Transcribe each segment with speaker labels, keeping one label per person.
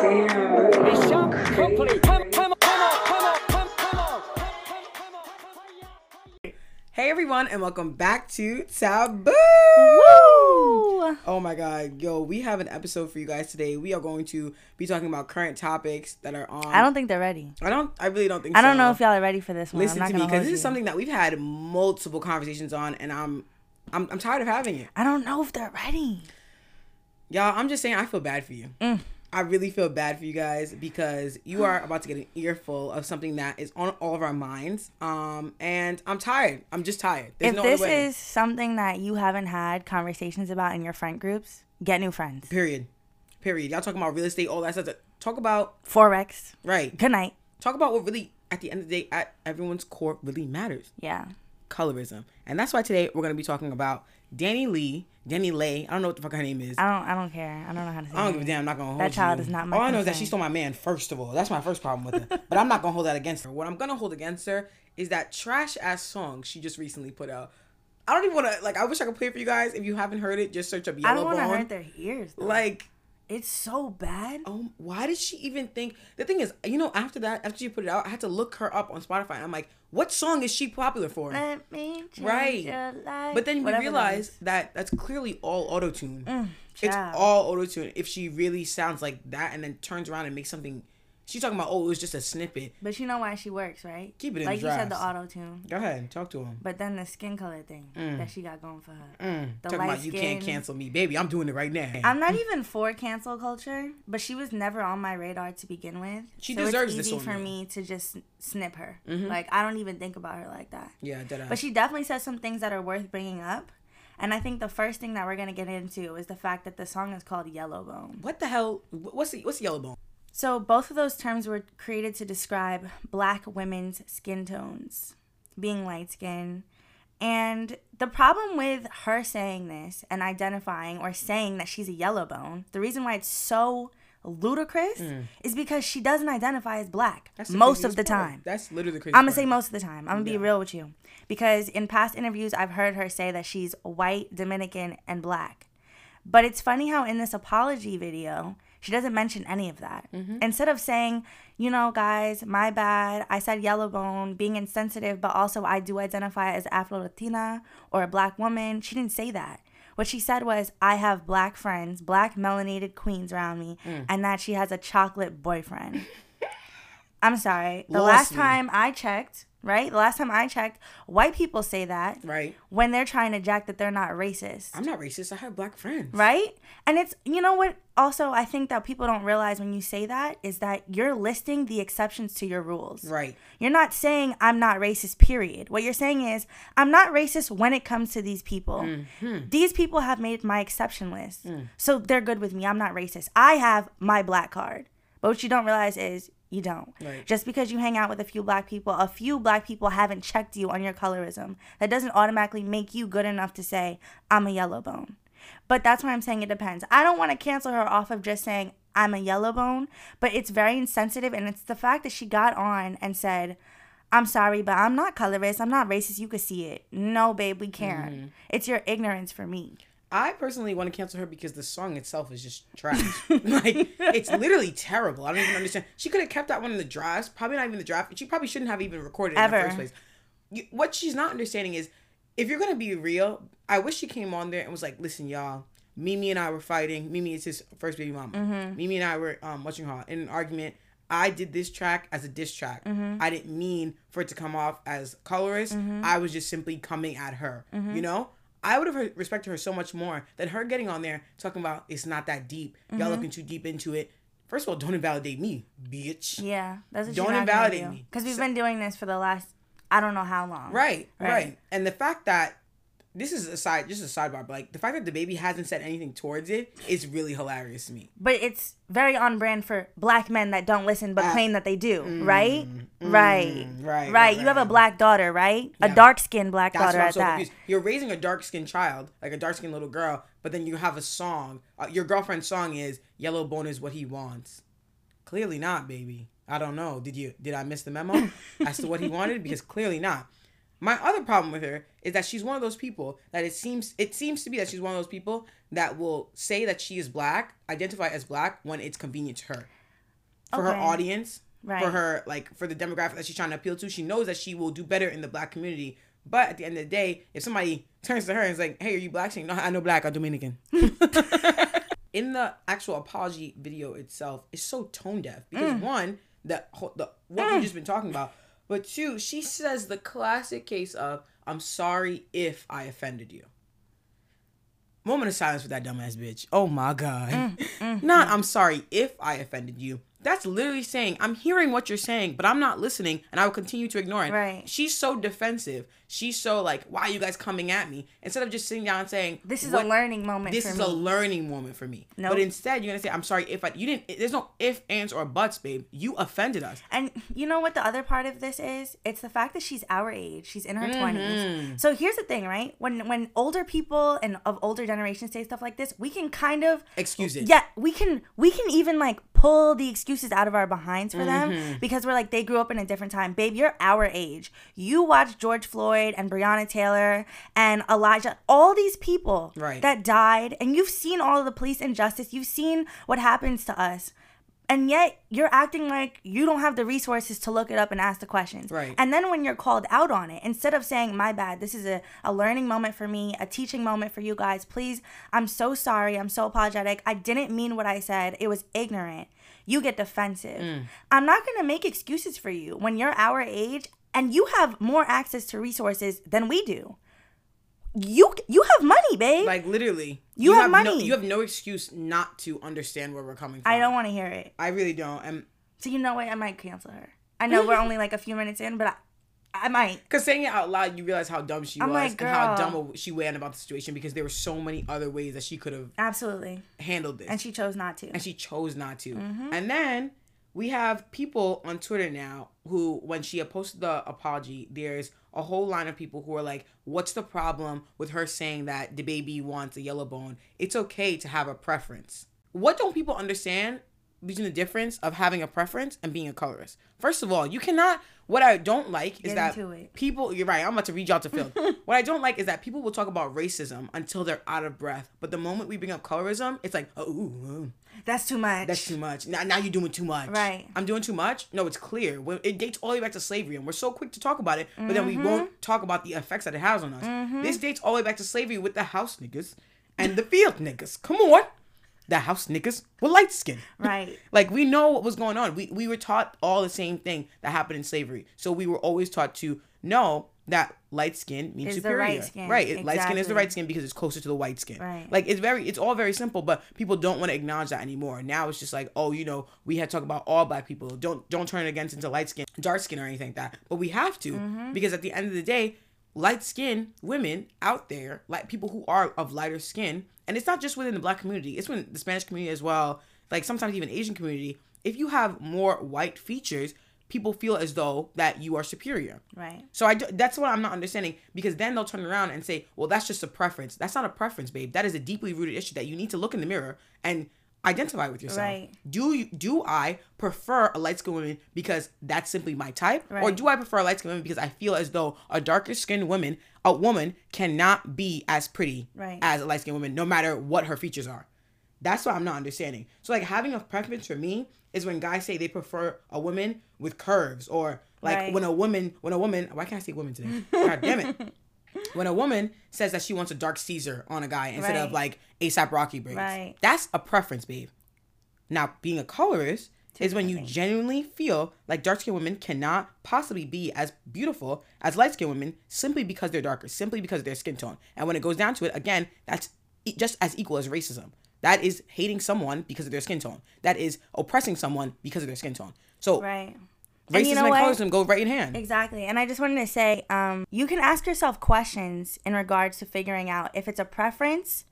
Speaker 1: Damn.
Speaker 2: Mission. Come, come come on, come on, come, come on.
Speaker 3: Hey everyone, and welcome back to Taboo. Oh my god, yo, we have an episode for you guys today. We are going to be talking about current topics that are on.
Speaker 4: I don't think they're ready.
Speaker 3: I don't. I really don't think.
Speaker 4: I don't
Speaker 3: so.
Speaker 4: know if y'all are ready for this one.
Speaker 3: Listen
Speaker 4: I'm
Speaker 3: to
Speaker 4: not
Speaker 3: me because this is something that we've had multiple conversations on, and I'm, I'm, I'm tired of having it.
Speaker 4: I don't know if they're ready.
Speaker 3: Y'all, I'm just saying, I feel bad for you.
Speaker 4: Mm.
Speaker 3: I really feel bad for you guys because you are about to get an earful of something that is on all of our minds. Um, and I'm tired. I'm just tired. There's
Speaker 4: if
Speaker 3: no
Speaker 4: this
Speaker 3: other way.
Speaker 4: is something that you haven't had conversations about in your friend groups, get new friends.
Speaker 3: period, period. Y'all talking about real estate, all that stuff. Talk about
Speaker 4: Forex.
Speaker 3: right.
Speaker 4: Good night.
Speaker 3: Talk about what really, at the end of the day, at everyone's core, really matters.
Speaker 4: Yeah.
Speaker 3: Colorism, and that's why today we're gonna be talking about DaniLeigh, Danny Lay. I don't know what the fuck her name is.
Speaker 4: I don't. I don't care. I don't know how to say.
Speaker 3: I don't give a damn. I'm not gonna hold
Speaker 4: That child
Speaker 3: you.
Speaker 4: is not my
Speaker 3: All I know is that she stole my man. First of all, that's my first problem with her. but I'm not gonna hold that against her. What I'm gonna hold against her is that trash ass song she just recently put out. I don't even want to like. I wish I could play it for you guys. If you haven't heard it, just search up
Speaker 4: I
Speaker 3: Yellow
Speaker 4: don't want to hurt their ears. Though.
Speaker 3: Like,
Speaker 4: it's so bad.
Speaker 3: oh, why did she even think? The thing is, you know, after that, after she put it out, I had to look her up on Spotify. I'm like, what song is she popular for?
Speaker 4: Let me change
Speaker 3: Right. But then we realize that that's clearly all auto tune. Mm,
Speaker 4: it's
Speaker 3: all auto tune. If she really sounds like that and then turns around and makes something, she's talking about, oh, it was just a snippet.
Speaker 4: But you know why she works, right?
Speaker 3: Keep it in
Speaker 4: like you said, the auto tune.
Speaker 3: Go ahead, talk to him.
Speaker 4: But then the skin color thing that she got going for her.
Speaker 3: Mm,
Speaker 4: The
Speaker 3: talking about you can't cancel me, baby. I'm doing it right now.
Speaker 4: I'm not even for cancel culture, but she was never on my radar to begin with.
Speaker 3: She
Speaker 4: so
Speaker 3: deserves
Speaker 4: it's
Speaker 3: this
Speaker 4: easy
Speaker 3: one,
Speaker 4: for me to just snip her. Like I don't even think about her like that.
Speaker 3: yeah, dead
Speaker 4: But she definitely says some things that are worth bringing up. And I think the first thing that we're gonna get into is the fact that the song is called Yellow Bone.
Speaker 3: What the hell? What's the what's yellow bone?
Speaker 4: So both of those terms were created to describe black women's skin tones, being light skin. And the problem with her saying this and identifying or saying that she's a yellow bone, the reason why it's so ludicrous is because she doesn't identify as black
Speaker 3: Mm. That's
Speaker 4: most of the
Speaker 3: part.
Speaker 4: time.
Speaker 3: That's literally the crazy.
Speaker 4: I'm gonna
Speaker 3: part.
Speaker 4: say most of the time. I'm gonna be real with you. Because in past interviews, I've heard her say that she's white, Dominican, and black. But it's funny how in this apology video, she doesn't mention any of that.
Speaker 3: Mm-hmm.
Speaker 4: Instead of saying, you know, guys, my bad, I said yellow bone, being insensitive, but also I do identify as Afro Latina or a black woman, she didn't say that. What she said was, I have black friends, black melanated queens around me,
Speaker 3: Mm.
Speaker 4: and that she has a chocolate boyfriend. I'm sorry. The
Speaker 3: Lost
Speaker 4: last
Speaker 3: me.
Speaker 4: time I checked, right? The last time I checked, white people say that
Speaker 3: Right.
Speaker 4: when they're trying to jack that they're not racist.
Speaker 3: I'm not racist. I have black friends.
Speaker 4: Right? And it's, you know what? Also, I think that people don't realize when you say that is that you're listing the exceptions to your rules.
Speaker 3: Right.
Speaker 4: You're not saying I'm not racist, period. What you're saying is I'm not racist when it comes to these people.
Speaker 3: Mm-hmm.
Speaker 4: These people have made my exception list.
Speaker 3: Mm.
Speaker 4: So they're good with me. I'm not racist. I have my black card. But what you don't realize is you don't.
Speaker 3: Right.
Speaker 4: Just because you hang out with a few black people, a few black people haven't checked you on your colorism. That doesn't automatically make you good enough to say, I'm a yellow bone. But that's why I'm saying it depends. I don't want to cancel her off of just saying I'm a yellow bone, but it's very insensitive and it's the fact that she got on and said, I'm sorry, but I'm not colorist. I'm not racist. You could see it. No, babe, we can't.
Speaker 3: Mm-hmm.
Speaker 4: It's your ignorance for me.
Speaker 3: I personally want to cancel her because the song itself is just trash. like it's literally terrible. I don't even understand. She could have kept that one in the drafts. Probably not even the draft. She probably shouldn't have even recorded it in the first place. You, what she's not understanding is, if you're gonna be real, I wish she came on there and was like, "Listen, y'all, Mimi and I were fighting. Mimi is his first baby mama.
Speaker 4: Mm-hmm.
Speaker 3: Mimi and I were um, watching her in an argument." I did this track as a diss track.
Speaker 4: Mm-hmm.
Speaker 3: I didn't mean for it to come off as colorist. I was just simply coming at her.
Speaker 4: Mm-hmm.
Speaker 3: You know? I would have respected her so much more than her getting on there talking about it's not that deep.
Speaker 4: Mm-hmm.
Speaker 3: Y'all looking too deep into it. First of all, don't invalidate me, bitch.
Speaker 4: Yeah, that's what
Speaker 3: Don't invalidate
Speaker 4: do.
Speaker 3: me.
Speaker 4: Because we've
Speaker 3: So-
Speaker 4: been doing this for the last I don't know how long.
Speaker 3: Right, right,
Speaker 4: Right.
Speaker 3: And the fact that this is a side, just a sidebar, but like the fact that DaBaby hasn't said anything towards it is really hilarious to me.
Speaker 4: But it's very on brand for black men that don't listen but
Speaker 3: Ah.
Speaker 4: claim that they do, right? right?
Speaker 3: right,
Speaker 4: Right. You have a black daughter, right? A dark skinned black
Speaker 3: That's
Speaker 4: daughter at
Speaker 3: so
Speaker 4: that.
Speaker 3: confused. You're raising a dark skinned child, like a dark skinned little girl, but then you have a song. Uh, your girlfriend's song is "Yellow Bone is what he wants." Clearly not, baby. I don't know. Did you? Did I miss the memo as to what he wanted? Because clearly not. My other problem with her is that she's one of those people that it seems it seems to be that she's one of those people that will say that she is black, identify as black when it's convenient to her. for her
Speaker 4: Okay.
Speaker 3: audience, for her like for the demographic that she's trying to appeal to. She knows that she will do better in the black community. But at the end of the day, if somebody turns to her and is like, "Hey, are you black?" She's like, "No, I know black. I'm Dominican." in the actual apology video itself, it's so tone deaf because
Speaker 4: Mm.
Speaker 3: one, the the what we've just been talking about, but two, she says the classic case of "I'm sorry if I offended you." Moment of silence for that dumbass bitch. Oh my god.
Speaker 4: Mm,
Speaker 3: Not I'm sorry if I offended you. That's literally saying I'm hearing what you're saying, but I'm not listening, and I will continue to ignore it.
Speaker 4: Right.
Speaker 3: She's so defensive. She's so like, why are you guys coming at me? Instead of just sitting down and saying,
Speaker 4: This is
Speaker 3: "What-
Speaker 4: a learning moment
Speaker 3: this is
Speaker 4: me.
Speaker 3: a learning moment for me.
Speaker 4: Nope.
Speaker 3: But instead, you're gonna say, "I'm sorry if I." You didn't. There's no if, ands, or buts, babe. You offended us.
Speaker 4: And you know what the other part of this is? It's the fact that she's our age. She's in her
Speaker 3: Mm-hmm.
Speaker 4: 20s. So here's the thing, right? When when older people and of older generations say stuff like this, we can kind of
Speaker 3: Excuse it.
Speaker 4: Yeah, we can we can even like pull the excuses out of our behinds for
Speaker 3: Mm-hmm.
Speaker 4: them because we're like they grew up in a different time. Babe, you're our age. You watched George Floyd and Breonna Taylor and Elijah, all these people
Speaker 3: Right.
Speaker 4: that died, and you've seen all of the police injustice. You've seen what happens to us. And yet you're acting like you don't have the resources to look it up and ask the questions.
Speaker 3: Right.
Speaker 4: And then when you're called out on it, instead of saying, My bad, this is a, a learning moment for me, a teaching moment for you guys, please, I'm so sorry. I'm so apologetic. I didn't mean what I said. It was ignorant. You get defensive.
Speaker 3: Mm.
Speaker 4: I'm not going to make excuses for you when you're our age and you have more access to resources than we do. You you have money, babe.
Speaker 3: Like literally,
Speaker 4: You have
Speaker 3: No,
Speaker 4: money.
Speaker 3: you have no excuse not to understand where we're coming from.
Speaker 4: I don't want to hear it.
Speaker 3: I really don't. And
Speaker 4: So you know what? I might cancel her. I know we're only like a few minutes in, but I, I might.
Speaker 3: because saying it out loud, you realize how dumb she
Speaker 4: I'm
Speaker 3: was
Speaker 4: like,
Speaker 3: and how dumb she went about the situation. Because there were so many other ways that she could have
Speaker 4: Absolutely.
Speaker 3: handled this.
Speaker 4: And she chose not to.
Speaker 3: and she chose not to.
Speaker 4: Mm-hmm.
Speaker 3: And then we have people on Twitter now who, when she posted the apology, there's a whole line of people who are like, "What's the problem with her saying that DaBaby wants a yellow bone? It's okay to have a preference." What don't people understand between the difference of having a preference and being a colorist? First of all, you cannot. What I don't like is
Speaker 4: Get
Speaker 3: that people. You're right. I'm about to read y'all to Phil. what I don't like is that people will talk about racism until they're out of breath, but the moment we bring up colorism, it's like, oh, ooh, ooh.
Speaker 4: That's too much.
Speaker 3: That's too much. Now, now you're doing too much.
Speaker 4: Right.
Speaker 3: I'm doing too much. No, it's clear. It dates all the way back to slavery, and we're so quick to talk about it, but then we
Speaker 4: Mm-hmm.
Speaker 3: won't talk about the effects that it has on us. This dates all the way back to slavery with the house niggas and the field niggas. Come on, the house niggas were light skin.
Speaker 4: Right.
Speaker 3: like we know what was going on. We we were taught all the same thing that happened in slavery. So we were always taught to know that light skin means
Speaker 4: Is
Speaker 3: superior.
Speaker 4: right skin.
Speaker 3: Right. it- Light skin is the right skin because it's closer to the white skin.
Speaker 4: Right.
Speaker 3: Like it's very it's all very simple, but people don't want to acknowledge that anymore. Now it's just like, oh, you know, we had to talk about all black people. Don't don't turn it against into light skin, dark skin or anything like that. But we have to
Speaker 4: Mm-hmm.
Speaker 3: because at the end of the day, light skin women out there, like people who are of lighter skin, and it's not just within the black community, it's within the Spanish community as well, like sometimes even Asian community. If you have more white features, people feel as though that you are superior.
Speaker 4: Right.
Speaker 3: So I do, that's what I'm not understanding because then they'll turn around and say, "Well, that's just a preference." That's not a preference, babe. That is a deeply rooted issue that you need to look in the mirror and identify with yourself.
Speaker 4: Right.
Speaker 3: Do you do I prefer a light skinned woman because that's simply my type, or do I prefer a light skinned woman because I feel as though a darker skinned woman, a woman, cannot be as pretty
Speaker 4: Right.
Speaker 3: as a light skinned woman, no matter what her features are. That's what I'm not understanding. So like having a preference for me is when guys say they prefer a woman with curves or like
Speaker 4: Right.
Speaker 3: when a woman when a woman why can't I say woman today? God damn it. When a woman says that she wants a dark Caesar on a guy instead of like ASAP Rocky braids.
Speaker 4: Right.
Speaker 3: That's a preference, babe. Now being a colorist is when you genuinely feel like dark skinned women cannot possibly be as beautiful as light skinned women simply because they're darker, simply because of their skin tone. And when it goes down to it, again, that's just as equal as racism. That is hating someone because of their skin tone. That is oppressing someone because of their skin tone. So
Speaker 4: Right.
Speaker 3: Racism
Speaker 4: And you know
Speaker 3: and colorism go right in hand.
Speaker 4: Exactly. And I just wanted to say, um, you can ask yourself questions in regards to figuring out if it's a preference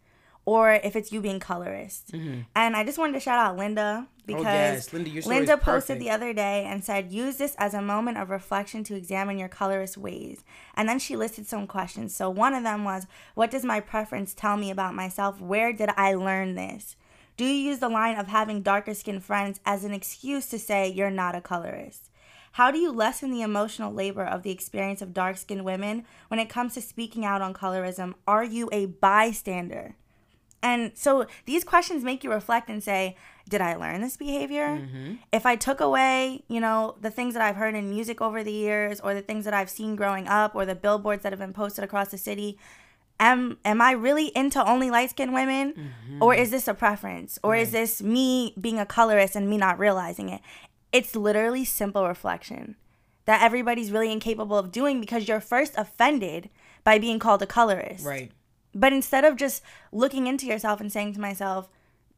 Speaker 4: or if it's you being colorist. And I just wanted to shout out Linda because
Speaker 3: Mm-hmm. Oh, yes. Linda, your
Speaker 4: Linda posted the other day and said, use this as a moment of reflection to examine your colorist ways. And then she listed some questions. So one of them was, what does my preference tell me about myself? Where did I learn this? Do you use the line of having darker skinned friends as an excuse to say you're not a colorist? How do you lessen the emotional labor of the experience of dark skinned women when it comes to speaking out on colorism? Are you a bystander? And so these questions make you reflect and say, did I learn this behavior?
Speaker 3: Mm-hmm.
Speaker 4: If I took away, you know, the things that I've heard in music over the years or the things that I've seen growing up or the billboards that have been posted across the city, am am I really into only light-skinned women or is this a preference or is this me being a colorist and me not realizing it? It's literally simple reflection that everybody's really incapable of doing because you're first offended by being called a colorist.
Speaker 3: Right.
Speaker 4: But instead of just looking into yourself and saying to myself,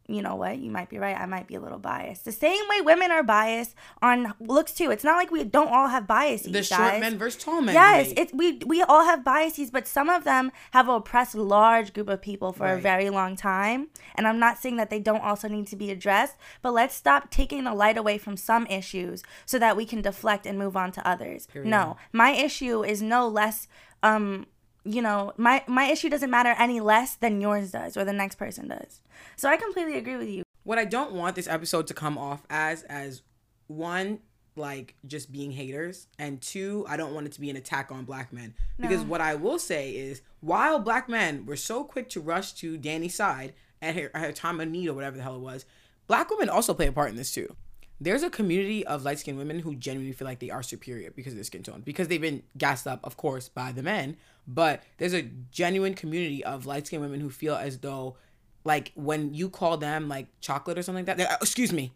Speaker 4: you know what, you might be right, I might be a little biased. The same way women are biased on looks too. It's not like we don't all have biases.
Speaker 3: The short
Speaker 4: guys.
Speaker 3: men versus tall men.
Speaker 4: Yes, it's we we all have biases, but some of them have oppressed large group of people for a very long time. And I'm not saying that they don't also need to be addressed, but let's stop taking the light away from some issues so that we can deflect and move on to others. No, my issue is no less um you know, my my issue doesn't matter any less than yours does or the next person does. So I completely agree with you.
Speaker 3: what I don't want this episode to come off as as one like just being haters and two I don't want it to be an attack on black men because what I will say is while black men were so quick to rush to Danny's side at her, her time of need or whatever the hell it was black women also play a part in this too there's a community of light skinned women who genuinely feel like they are superior because of their skin tone because they've been gassed up of course by the men but there's a genuine community of light skinned women who feel as though like when you call them like chocolate or something like that "Uh, excuse me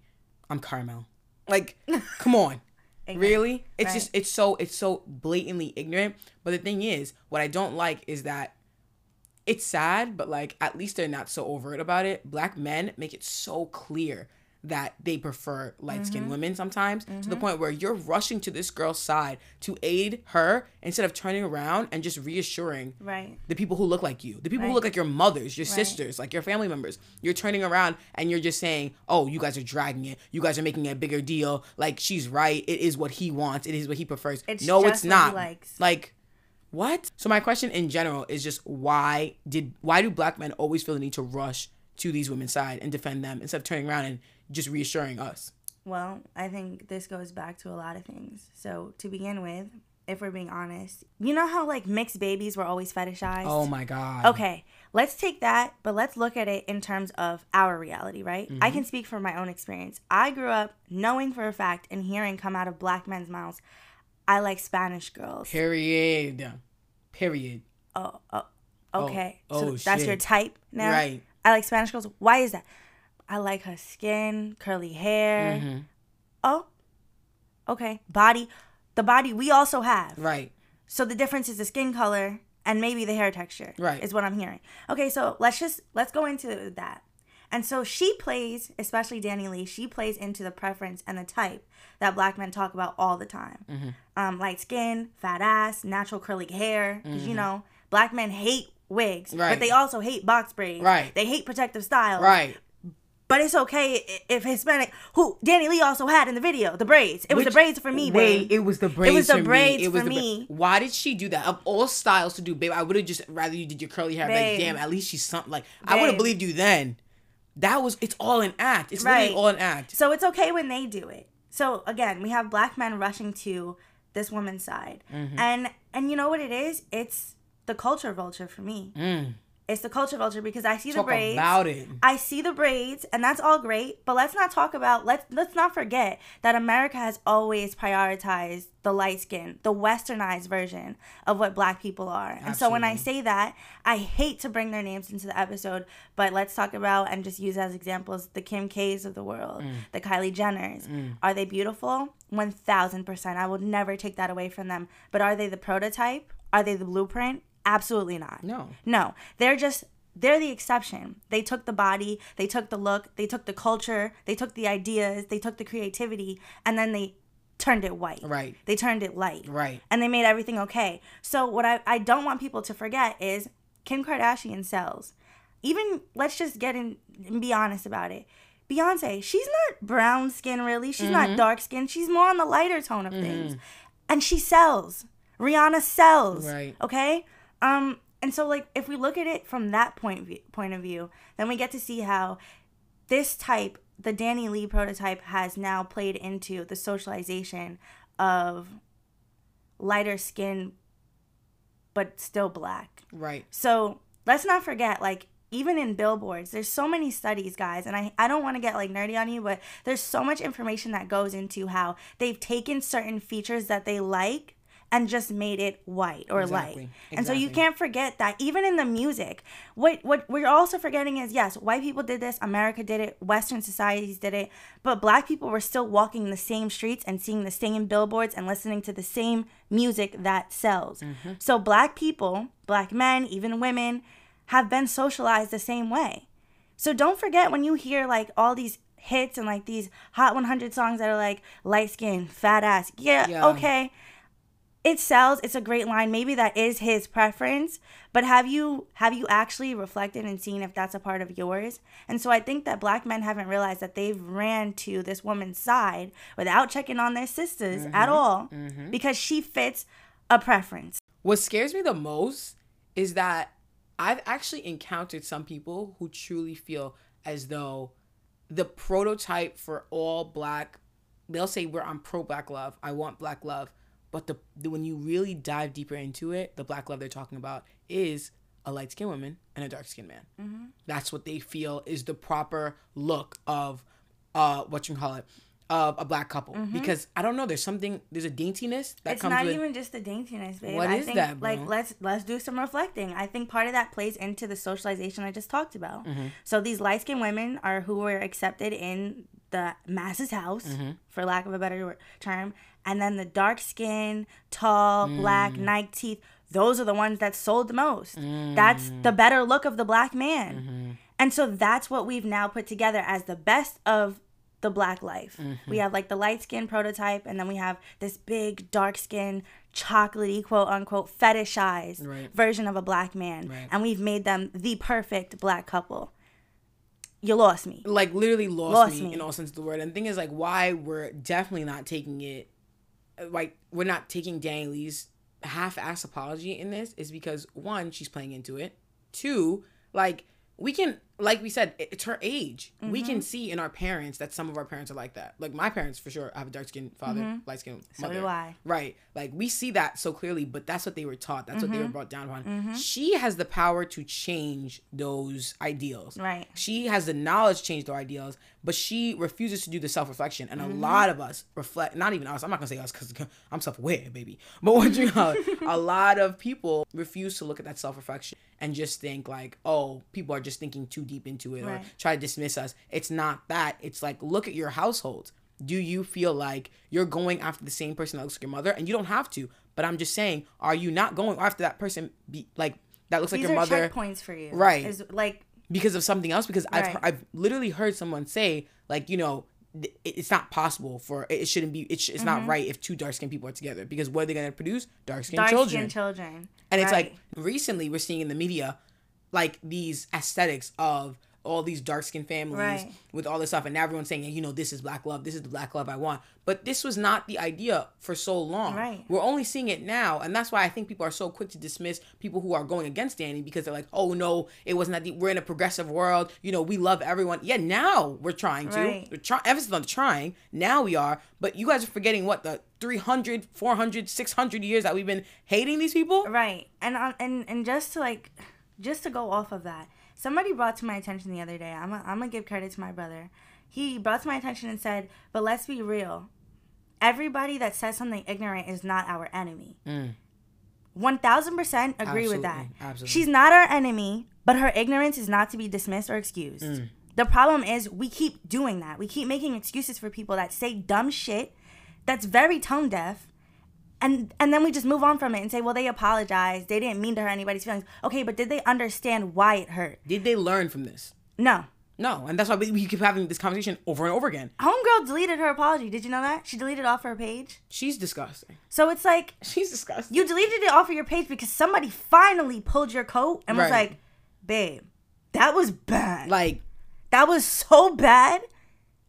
Speaker 3: i'm caramel. Like come on. Really? It's
Speaker 4: Right.
Speaker 3: just it's so it's so blatantly ignorant. But the thing is what i don't like is that it's sad but like at least they're not so overt about it. Black men make it so clear that they prefer light-skinned women sometimes to the point where you're rushing to this girl's side to aid her instead of turning around and just reassuring
Speaker 4: Right.
Speaker 3: the people who look like you, the people who look like your mothers, your sisters, like your family members. You're turning around and you're just saying, "Oh, you guys are dragging it. You guys are making a bigger deal. Like she's right. It is what he wants. It is what he prefers."
Speaker 4: It's
Speaker 3: no, it's not. Like what? So my question in general is just why did why do black men always feel the need to rush to these women's side and defend them instead of turning around and just reassuring us?
Speaker 4: Well, I think this goes back to a lot of things. So, to begin with, if we're being honest, you know how like mixed babies were always fetishized?
Speaker 3: Oh my god.
Speaker 4: Okay, let's take that, but let's look at it in terms of our reality, right? I
Speaker 3: Mm-hmm.
Speaker 4: can speak from my own experience. I grew up knowing for a fact and hearing come out of black men's mouths, I like Spanish girls.
Speaker 3: Period. Period.
Speaker 4: Oh, oh okay.
Speaker 3: Oh,
Speaker 4: so
Speaker 3: oh,
Speaker 4: that's your type now?
Speaker 3: Right.
Speaker 4: I like Spanish girls. Why is that? I like her skin, curly hair.
Speaker 3: Mm-hmm.
Speaker 4: Oh, okay. Body, the body we also have.
Speaker 3: Right.
Speaker 4: So the difference is the skin color and maybe the hair texture.
Speaker 3: Right.
Speaker 4: Is what I'm hearing. Okay, so let's just let's go into that. And so she plays, especially DaniLeigh, she plays into the preference and the type that black men talk about all the time.
Speaker 3: Mm-hmm.
Speaker 4: Um, light skin, fat ass, natural curly hair. Because you know, black men hate wigs.
Speaker 3: Right.
Speaker 4: but they also hate box braids.
Speaker 3: Right.
Speaker 4: They hate protective styles.
Speaker 3: Right.
Speaker 4: But it's okay if Hispanic, who DaniLeigh also had in the video, the braids. It was the braids for me,
Speaker 3: Wait,
Speaker 4: babe.
Speaker 3: it was the braids.
Speaker 4: the
Speaker 3: for
Speaker 4: braids
Speaker 3: me. It was
Speaker 4: for
Speaker 3: bra-
Speaker 4: me.
Speaker 3: Why did she do that? Of all styles to do, babe, I would have just rather you did your curly hair. Like, damn, at least she's something. Like, I would have believed you then. That was. It's all an act. It's
Speaker 4: Right.
Speaker 3: all an act.
Speaker 4: So it's okay when they do it. So again, we have black men rushing to this woman's side.
Speaker 3: Mm-hmm.
Speaker 4: And and you know what it is? It's the culture vulture for me. It's the culture vulture because I see the
Speaker 3: Mm.
Speaker 4: Braids.
Speaker 3: about it.
Speaker 4: I see the braids and that's all great, but let's not talk about let's let's not forget that America has always prioritized the light skin, the westernized version of what black people are. And so when I say that, I hate to bring their names into the episode, but let's talk about and just use as examples the Kim K's of the world, the Kylie Jenners. Are they beautiful? 1000%. I would never take that away from them. But are they the prototype? Are they the blueprint? Absolutely not.
Speaker 3: No.
Speaker 4: No, they're just they're the exception. They took the body, they took the look, they took the culture, they took the ideas, they took the creativity, and then they turned it white.
Speaker 3: Right.
Speaker 4: They turned it light.
Speaker 3: Right.
Speaker 4: And they made everything okay. So what I, I don't want people to forget is Kim Kardashian sells. Even let's just get in and be honest about it. Beyonce, she's not brown skin really. She's
Speaker 3: Mm-hmm.
Speaker 4: not dark skin. She's more on the lighter tone of things. And she sells. Rihanna sells.
Speaker 3: Right.
Speaker 4: Okay? Um and so like if we look at it from that point view, point of view, then we get to see how this type, the DaniLeigh prototype has now played into the socialization of lighter skin but still black.
Speaker 3: Right.
Speaker 4: So let's not forget, like, even in billboards, there's so many studies, guys, and I, I don't want to get like nerdy on you, but there's so much information that goes into how they've taken certain features that they like and just made it white or
Speaker 3: Exactly.
Speaker 4: light. And so you can't forget that even in the music, what what we're also forgetting is yes, white people did this, America did it, Western societies did it, but black people were still walking the same streets and seeing the same billboards and listening to the same music that sells.
Speaker 3: Mm-hmm.
Speaker 4: So black people, black men, even women, have been socialized the same way. So don't forget when you hear like all these hits and like these hot 100 songs that are like light skin, fat ass. Yeah,
Speaker 3: Yeah.
Speaker 4: okay. It sells. It's a great line. Maybe that is his preference, but have you have you actually reflected and seen if that's a part of yours? And so I think that black men haven't realized that they've ran to this woman's side without checking on their sisters at mm-hmm. all mm-hmm. because she fits a preference.
Speaker 3: What scares me the most is that I've actually encountered some people who truly feel as though the prototype for all black, they'll say we're on pro black love. I want black love. But the, the when you really dive deeper into it, the black love they're talking about is a light skinned woman and a dark skinned man. That's what they feel is the proper look of uh what you call it of a black couple. Because I don't know, there's something there's a daintiness that
Speaker 4: it's
Speaker 3: comes
Speaker 4: not
Speaker 3: with
Speaker 4: even just the daintiness, babe.
Speaker 3: What
Speaker 4: I
Speaker 3: is
Speaker 4: think,
Speaker 3: that, bro?
Speaker 4: Like let's let's do some reflecting. I think part of that plays into the socialization I just talked about.
Speaker 3: Mm-hmm.
Speaker 4: So these light skinned women are who were accepted in the masses house,
Speaker 3: Mm-hmm.
Speaker 4: for lack of a better term, and then the dark skin, tall, black,
Speaker 3: Mm.
Speaker 4: Nike teeth. Those are the ones that sold the most.
Speaker 3: Mm.
Speaker 4: That's the better look of the black man.
Speaker 3: Mm-hmm.
Speaker 4: And so that's what we've now put together as the best of the black life.
Speaker 3: Mm-hmm.
Speaker 4: We have like the light skin prototype, and then we have this big dark skin, chocolatey, quote unquote, fetishized
Speaker 3: Right.
Speaker 4: version of a black man.
Speaker 3: Right.
Speaker 4: And we've made them the perfect black couple. You lost me.
Speaker 3: like literally lost,
Speaker 4: Lost
Speaker 3: me,
Speaker 4: me.
Speaker 3: in all sense of the word. And the thing is, like, why we're definitely not taking it, like, we're not taking DaniLeigh's half-ass apology in this is because one, she's playing into it. Two, like, we can, like we said, it's her age. We
Speaker 4: Mm-hmm.
Speaker 3: can see in our parents that some of our parents are like that. Like my parents, for sure, I have a dark-skinned father, light-skinned
Speaker 4: Mm-hmm. So
Speaker 3: mother.
Speaker 4: do I.
Speaker 3: Right. Like we see that so clearly, but that's what they were taught. That's what they were
Speaker 4: Mm-hmm.
Speaker 3: brought down upon. She has the power to change those ideals.
Speaker 4: Right.
Speaker 3: She has the knowledge to change their ideals, but she refuses to do the self reflection. And
Speaker 4: Mm-hmm.
Speaker 3: a lot of us reflect, not even us, I'm not gonna say us because I'm self aware, baby. But what you it, a lot of people refuse to look at that self reflection and just think, like, oh, people are just thinking too deep into it or try to dismiss us. It's not that. It's like, look at your household. Do you feel like you're going after the same person that looks like your mother? And you don't have to. But I'm just saying, are you not going after that person be like that looks like
Speaker 4: These
Speaker 3: your
Speaker 4: are
Speaker 3: mother?
Speaker 4: checkpoints for you.
Speaker 3: Right.
Speaker 4: Is like
Speaker 3: because of something else because I've I've literally heard someone say like you know th- it's not possible for it shouldn't be it's, it's
Speaker 4: Mm-hmm.
Speaker 3: not right if two dark skinned people are together because what are they going to produce dark skinned children.
Speaker 4: dark
Speaker 3: children
Speaker 4: skinned children.
Speaker 3: and it's like recently we're seeing in the media like these aesthetics of all these dark skinned families
Speaker 4: Right.
Speaker 3: with all this stuff and everyone's saying you know this is black love this is the black love i want but this was not the idea for so long
Speaker 4: Right.
Speaker 3: we're only seeing it now and that's why i think people are so quick to dismiss people who are going against danny because they're like oh no it wasn't that deep. we're in a progressive world you know we love everyone yeah now we're trying to
Speaker 4: Right.
Speaker 3: we're try- emphasis on the trying now we are but you guys are forgetting what the 300 400 600 years that we've been hating these people
Speaker 4: Right. And on and and just to like just to go off of that. Somebody brought to my attention the other day. I'm going to give credit to my brother. He brought to my attention and said, "But let's be real. Everybody that says something ignorant is not our enemy." 1000% agree with that.
Speaker 3: Mm. Absolutely, absolutely.
Speaker 4: She's not our enemy, but her ignorance is not to be dismissed or excused.
Speaker 3: Mm.
Speaker 4: The problem is we keep doing that. We keep making excuses for people that say dumb shit that's very tone deaf and and then we just move on from it and say, well, they apologized. They didn't mean to hurt anybody's feelings. Okay, but did they understand why it hurt?
Speaker 3: Did they learn from this?
Speaker 4: No.
Speaker 3: No, and that's why we keep having this conversation over and over again.
Speaker 4: Homegirl deleted her apology. Did you know that? She deleted it off her page.
Speaker 3: She's disgusting.
Speaker 4: So it's like
Speaker 3: She's disgusting.
Speaker 4: you deleted it off of your page because somebody finally pulled your coat and was
Speaker 3: Right.
Speaker 4: like, babe, that was bad.
Speaker 3: like
Speaker 4: that was so bad.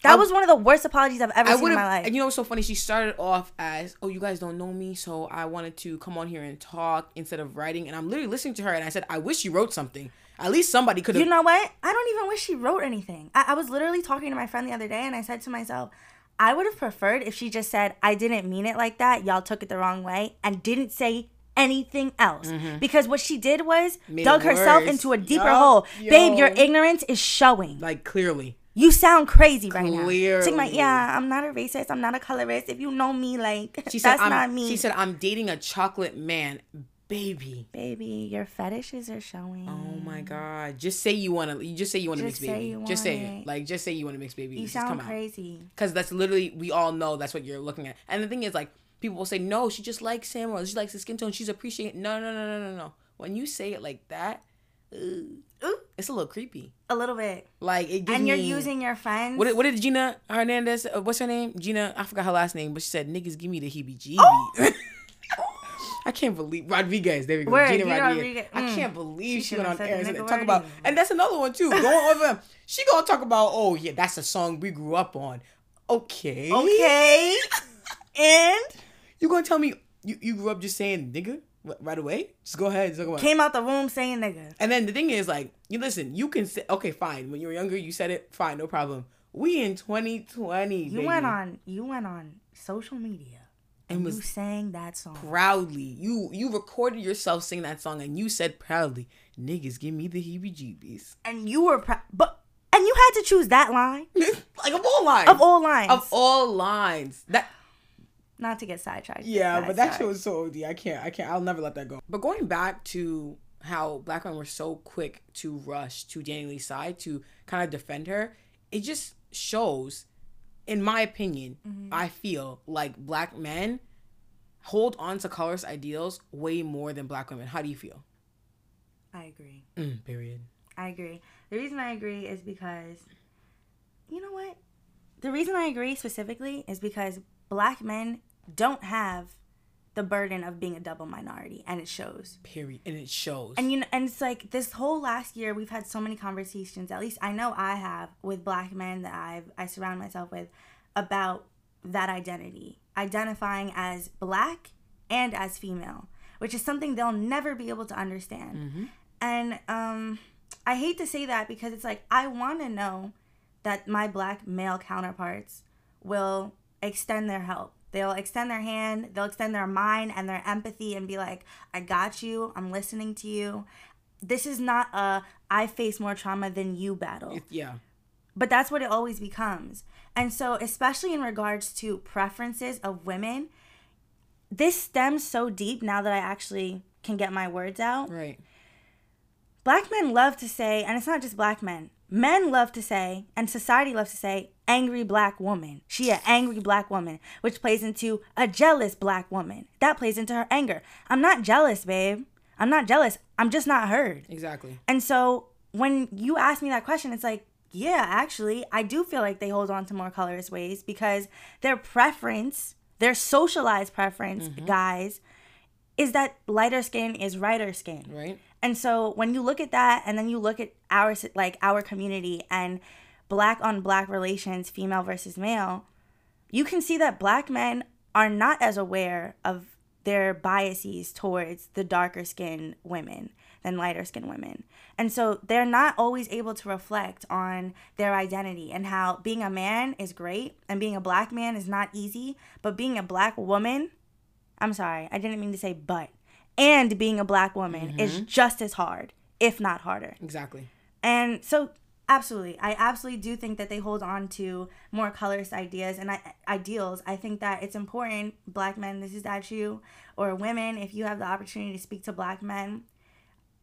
Speaker 4: That
Speaker 3: I-
Speaker 4: was one of the worst apologies I've ever
Speaker 3: I
Speaker 4: seen in my life.
Speaker 3: and you know what's so funny? She started off as, "Oh, you guys don't know me, so I wanted to come on here and talk instead of writing." And I'm literally listening to her, and I said, "I wish you wrote something. At least somebody could have."
Speaker 4: You know what? I don't even wish she wrote anything. I, I was literally talking to my friend the other day and I said to myself, I would have preferred if she just said, I didn't mean it like that. Y'all took it the wrong way and didn't say anything else because what she did was
Speaker 3: Mm-hmm. Made
Speaker 4: dug herself into a deeper
Speaker 3: Yup,
Speaker 4: hole. Babe, your ignorance is showing.
Speaker 3: Like clearly.
Speaker 4: You sound crazy right now. It's like,
Speaker 3: Clearly.
Speaker 4: yeah, I'm not a racist. I'm not a colorist. If you know me, like
Speaker 3: She said
Speaker 4: that's
Speaker 3: I'm,
Speaker 4: not me.
Speaker 3: She said I'm dating a chocolate man. Baby.
Speaker 4: baby, your fetishes are showing.
Speaker 3: Oh my god. Just say you wanna just say you wanna
Speaker 4: Just
Speaker 3: mix baby. just say
Speaker 4: want
Speaker 3: it.
Speaker 4: it.
Speaker 3: Like just say you wanna mix baby.
Speaker 4: you
Speaker 3: Just
Speaker 4: sound
Speaker 3: come
Speaker 4: crazy.
Speaker 3: Because that's literally we all know that's what you're looking at. And the thing is like people will say, No, she just likes Samuel. She likes his skin tone. She's appreciating no no no no no no. When you say it like that, ugh,
Speaker 4: Ooh,
Speaker 3: it's a little creepy.
Speaker 4: a little bit.
Speaker 3: Like it gives
Speaker 4: And you're
Speaker 3: me-
Speaker 4: using your friends.
Speaker 3: What did, what did Gina Hernandez? Uh, what's her name? Gina. I forgot her last name, but she said niggas give me the heebie-jeebies.
Speaker 4: Oh!
Speaker 3: I can't believe Rodriguez. There we go.
Speaker 4: Word,
Speaker 3: Gina
Speaker 4: Gina
Speaker 3: Rodriguez.
Speaker 4: Rodriguez.
Speaker 3: I
Speaker 4: Mm.
Speaker 3: can't believe
Speaker 4: She
Speaker 3: she, went on air and talk about. And that's another one too. Going over. She gonna talk about. Oh yeah, that's a song we grew up on. Okay.
Speaker 4: Okay. and
Speaker 3: You gonna tell me you, you grew up just saying nigga right away? Just go ahead. Talk about.
Speaker 4: came out the room saying nigga.
Speaker 3: And then the thing is, like, you listen, you can say, okay, fine. When you were younger, you said it, fine, no problem. We in 2020,
Speaker 4: You
Speaker 3: baby.
Speaker 4: went on. You went on social media
Speaker 3: and
Speaker 4: and
Speaker 3: was
Speaker 4: you sang that song.
Speaker 3: proudly. You you recorded yourself singing that song, and you said proudly, "Niggas, give me the heebie-jeebies."
Speaker 4: and you were proud, but and you had to choose that line
Speaker 3: like of all lines.
Speaker 4: of all lines.
Speaker 3: Of all lines. That
Speaker 4: Not to get sidetracked.
Speaker 3: yeah, but that shit was so OD. I can't. I can't. I'll never let that go. But going back to how black men were so quick to rush to DaniLeigh's side to kind of defend her, it just shows, in my opinion, I feel like black men hold on to colorist ideals way more than black women. How do you feel?
Speaker 4: I agree.
Speaker 3: Mm, period.
Speaker 4: I agree. The reason I agree is because, you know what? The reason I agree specifically is because black men don't have the burden of being a double minority, and it shows.
Speaker 3: Period. And it shows.
Speaker 4: And you know, and it's like this whole last year we've had so many conversations. At least I know I have with black men that I've I surround myself with about that identity, identifying as black and as female, which is something they'll never be able to understand. And um, I hate to say that because it's like I want to know that my black male counterparts will extend their help. They'll extend their hand, they'll extend their mind and their empathy and be like, I got you, I'm listening to you. This is not a I face more trauma than you battle.
Speaker 3: yeah.
Speaker 4: But that's what it always becomes. And so, especially in regards to preferences of women, this stems so deep now that I actually can get my words out
Speaker 3: Right.
Speaker 4: black men love to say, and it's not just black men, men love to say, and society loves to say, angry black woman. She an angry black woman, which plays into a jealous black woman. That plays into her anger. I'm not jealous, babe. I'm not jealous. I'm just not heard.
Speaker 3: Exactly.
Speaker 4: And so when you ask me that question, it's like, yeah, actually, I do feel like they hold on to more colorist ways because their preference, their socialized preference, mm-hmm. guys, is that lighter skin is righter skin.
Speaker 3: Right.
Speaker 4: And so when you look at that and then you look at our like our community and black on black relations, female versus male, you can see that black men are not as aware of their biases towards the darker skinned women than lighter skinned women. And so they're not always able to reflect on their identity and how being a man is great and being a black man is not easy, but being a black woman, I'm sorry, I didn't mean to say but, and being a black woman is mm-hmm. just as hard, if not harder.
Speaker 3: Exactly.
Speaker 4: And so, absolutely, I absolutely do think that they hold on to more colorist ideas and I, ideals. I think that it's important, black men, this is at you, or women, if you have the opportunity to speak to black men.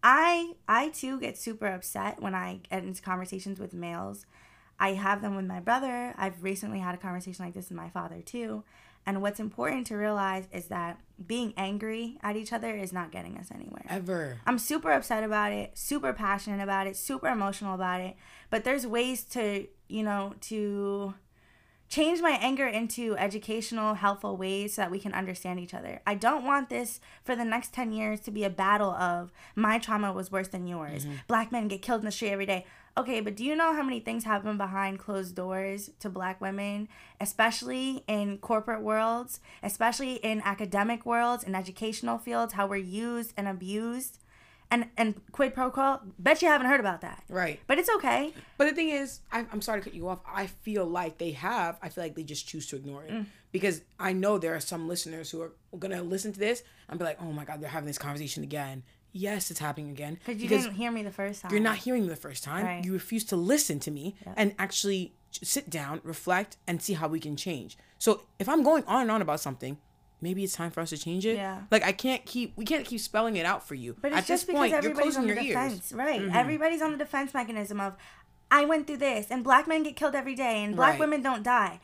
Speaker 4: I I too get super upset when I get into conversations with males. I have them with my brother. I've recently had a conversation like this with my father too. And what's important to realize is that being angry at each other is not getting us anywhere.
Speaker 3: Ever.
Speaker 4: I'm super upset about it, super passionate about it, super emotional about it. But there's ways to, you know, to change my anger into educational, helpful ways so that we can understand each other. I don't want this for the next 10 years to be a battle of my trauma was worse than yours. Mm-hmm. Black men get killed in the street every day. Okay, but do you know how many things happen behind closed doors to black women, especially in corporate worlds, especially in academic worlds, in educational fields, how we're used and abused? and and quid pro quo. Bet you haven't heard about that.
Speaker 3: Right.
Speaker 4: But it's okay.
Speaker 3: But the thing is, I, I'm sorry to cut you off. I feel like they have. I feel like they just choose to ignore
Speaker 4: Mm.
Speaker 3: it because I know there are some listeners who are gonna listen to this and be like, "Oh my god, they're having this conversation again." Yes, it's happening again
Speaker 4: Because you didn't hear me the first time.
Speaker 3: you're not hearing me the first time.
Speaker 4: Right.
Speaker 3: You refuse to listen to me and actually sit down, reflect, and see how we can change. So if I'm going on and on about something, maybe it's time for us to change it.
Speaker 4: Yeah.
Speaker 3: Like I can't keep we can't keep spelling it out for you.
Speaker 4: But it's
Speaker 3: At
Speaker 4: just
Speaker 3: this point,
Speaker 4: because
Speaker 3: you're
Speaker 4: everybody's
Speaker 3: closing
Speaker 4: on
Speaker 3: your
Speaker 4: the
Speaker 3: ears.
Speaker 4: defense, right?
Speaker 3: Mm-hmm.
Speaker 4: Everybody's on the defense mechanism of, I went through this, and black men get killed every day, and black
Speaker 3: Right.
Speaker 4: women don't die.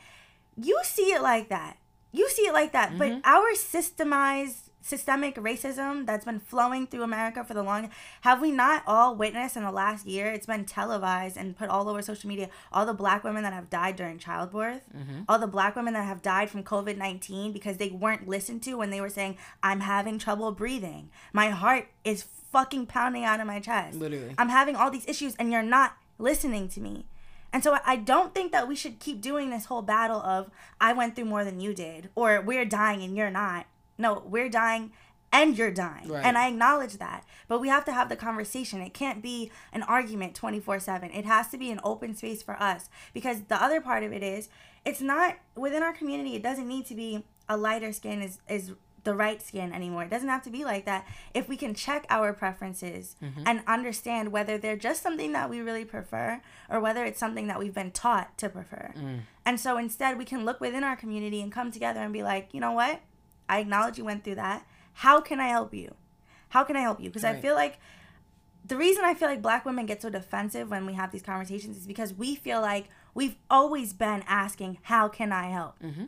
Speaker 4: You see it like that. You see it like that.
Speaker 3: Mm-hmm.
Speaker 4: But our systemized, systemic racism that's been flowing through America for the long, have we not all witnessed in the last year? It's been televised and put all over social media. All the black women that have died during childbirth,
Speaker 3: Mm-hmm.
Speaker 4: all the black women that have died from COVID 19 because they weren't listened to when they were saying, I'm having trouble breathing. My heart is fucking pounding out of my chest.
Speaker 3: Literally.
Speaker 4: I'm having all these issues and you're not listening to me. And so I don't think that we should keep doing this whole battle of I went through more than you did or we're dying and you're not. No, we're dying and you're dying.
Speaker 3: Right.
Speaker 4: And I acknowledge that. But we have to have the conversation. It can't be an argument 24/7. It has to be an open space for us because the other part of it is it's not within our community it doesn't need to be a lighter skin is is the right skin anymore. It doesn't have to be like that. If we can check our preferences mm-hmm. and understand whether they're just something that we really prefer or whether it's something that we've been taught to prefer. Mm. And so instead, we can look within our community and come together and be like, you know what? I acknowledge you went through that. How can I help you? How can I help you? Because I feel like the reason I feel like black women get so defensive when we have these conversations is because we feel like we've always been asking, How can I help? Mm-hmm.